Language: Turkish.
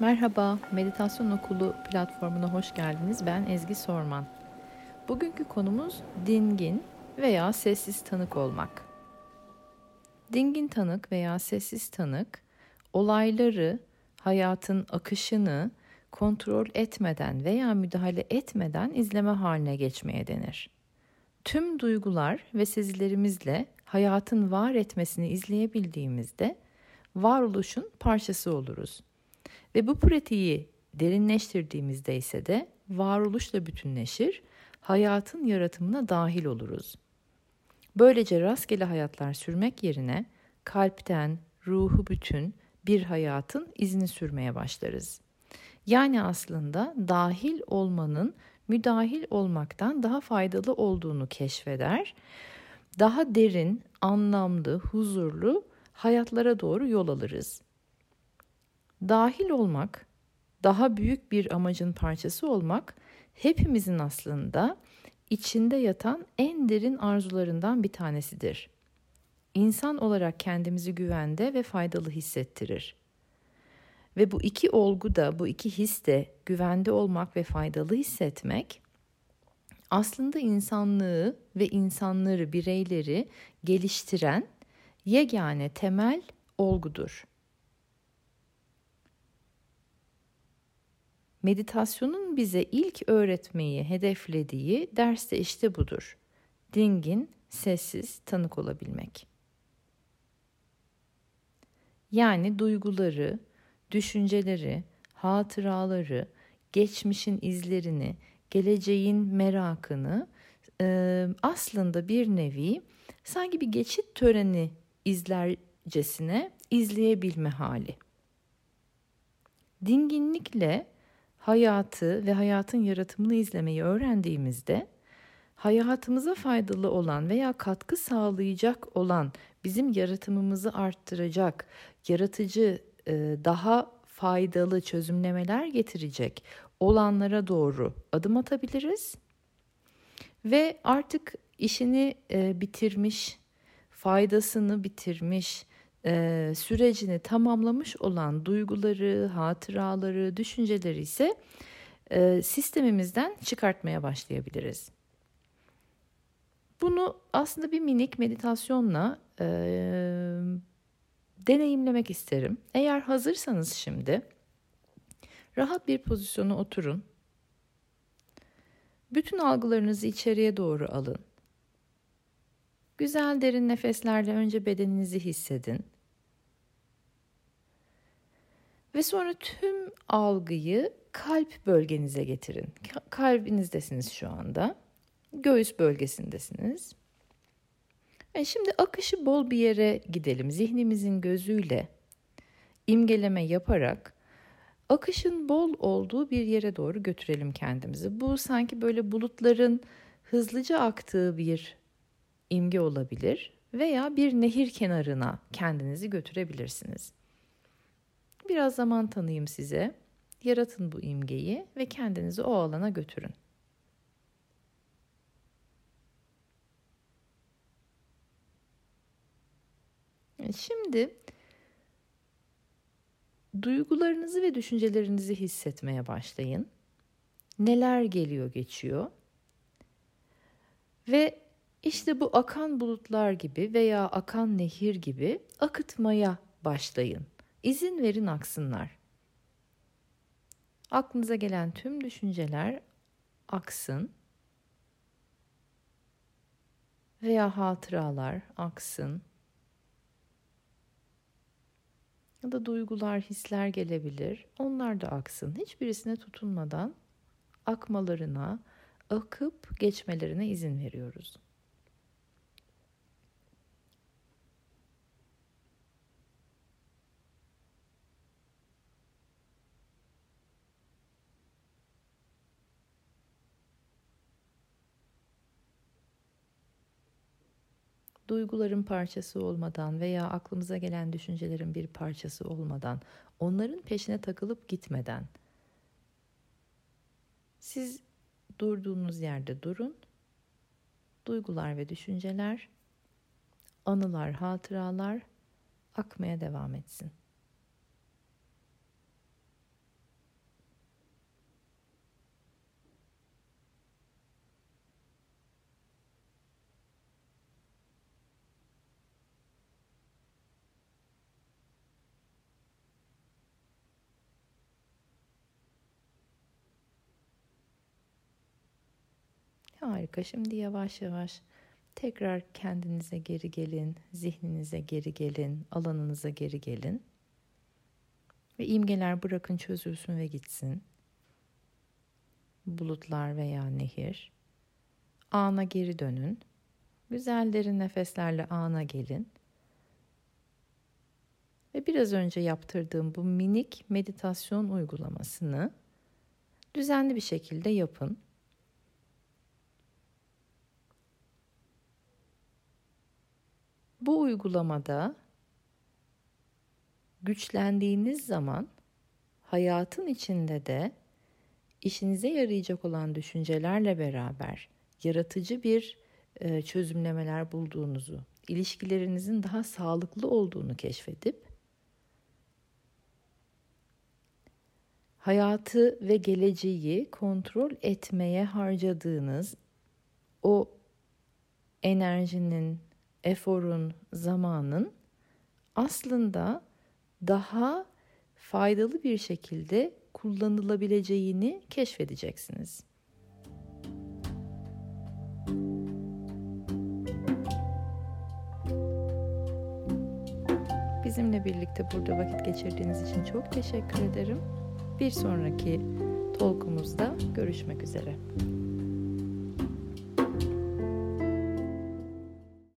Merhaba, Meditasyon Okulu platformuna hoş geldiniz. Ben Ezgi Sorman. Bugünkü konumuz dingin veya sessiz tanık olmak. Dingin tanık veya sessiz tanık, olayları, hayatın akışını kontrol etmeden veya müdahale etmeden izleme haline geçmeye denir. Tüm duygular ve sezilerimizle hayatın var etmesini izleyebildiğimizde varoluşun parçası oluruz. Ve bu pratiği derinleştirdiğimizde ise de varoluşla bütünleşir, hayatın yaratımına dahil oluruz. Böylece rastgele hayatlar sürmek yerine kalpten, ruhu bütün bir hayatın izini sürmeye başlarız. Yani aslında dahil olmanın müdahil olmaktan daha faydalı olduğunu keşfeder. Daha derin, anlamlı, huzurlu hayatlara doğru yol alırız. Dahil olmak, daha büyük bir amacın parçası olmak hepimizin aslında içinde yatan en derin arzularından bir tanesidir. İnsan olarak kendimizi güvende ve faydalı hissettirir. Ve bu iki olgu da, bu iki his de güvende olmak ve faydalı hissetmek aslında insanlığı ve insanları, bireyleri geliştiren yegane temel olgudur. Meditasyonun bize ilk öğretmeyi hedeflediği ders de işte budur. Dingin, sessiz tanık olabilmek. Yani duyguları, düşünceleri, hatıraları, geçmişin izlerini, geleceğin merakını e, aslında bir nevi sanki bir geçit töreni izlercesine izleyebilme hali. Dinginlikle hayatı ve hayatın yaratımını izlemeyi öğrendiğimizde hayatımıza faydalı olan veya katkı sağlayacak olan bizim yaratımımızı arttıracak, yaratıcı, e, daha faydalı çözümlemeler getirecek olanlara doğru adım atabiliriz. Ve artık işini e, bitirmiş, faydasını bitirmiş, sürecini tamamlamış olan duyguları, hatıraları, düşünceleri ise sistemimizden çıkartmaya başlayabiliriz. Bunu aslında bir minik meditasyonla e, deneyimlemek isterim. Eğer hazırsanız şimdi rahat bir pozisyona oturun. Bütün algılarınızı içeriye doğru alın. Güzel derin nefeslerle önce bedeninizi hissedin. Ve sonra tüm algıyı kalp bölgenize getirin. Kalbinizdesiniz şu anda. Göğüs bölgesindesiniz. E şimdi akışı bol bir yere gidelim. Zihnimizin gözüyle imgeleme yaparak akışın bol olduğu bir yere doğru götürelim kendimizi. Bu sanki böyle bulutların hızlıca aktığı bir imge olabilir veya bir nehir kenarına kendinizi götürebilirsiniz. Biraz zaman tanıyayım size. Yaratın bu imgeyi ve kendinizi o alana götürün. Şimdi duygularınızı ve düşüncelerinizi hissetmeye başlayın. Neler geliyor, geçiyor. Ve işte bu akan bulutlar gibi veya akan nehir gibi akıtmaya başlayın. İzin verin aksınlar. Aklınıza gelen tüm düşünceler aksın veya hatıralar aksın. Ya da duygular, hisler gelebilir. Onlar da aksın. Hiçbirisine tutunmadan akmalarına, akıp geçmelerine izin veriyoruz. Duyguların parçası olmadan veya aklımıza gelen düşüncelerin bir parçası olmadan, onların peşine takılıp gitmeden siz durduğunuz yerde durun. Duygular ve düşünceler, anılar, hatıralar akmaya devam etsin. Harika. Şimdi yavaş yavaş tekrar kendinize geri gelin, zihninize geri gelin, alanınıza geri gelin. Ve imgeler bırakın çözülsün ve gitsin. Bulutlar veya nehir. Ana geri dönün. Güzel derin nefeslerle ana gelin. Ve biraz önce yaptırdığım bu minik meditasyon uygulamasını düzenli bir şekilde yapın. Bu uygulamada güçlendiğiniz zaman hayatın içinde de işinize yarayacak olan düşüncelerle beraber yaratıcı bir e, çözümlemeler bulduğunuzu, ilişkilerinizin daha sağlıklı olduğunu keşfedip hayatı ve geleceği kontrol etmeye harcadığınız o enerjinin, eforun, zamanın aslında daha faydalı bir şekilde kullanılabileceğini keşfedeceksiniz. Bizimle birlikte burada vakit geçirdiğiniz için çok teşekkür ederim. Bir sonraki talkumuzda görüşmek üzere.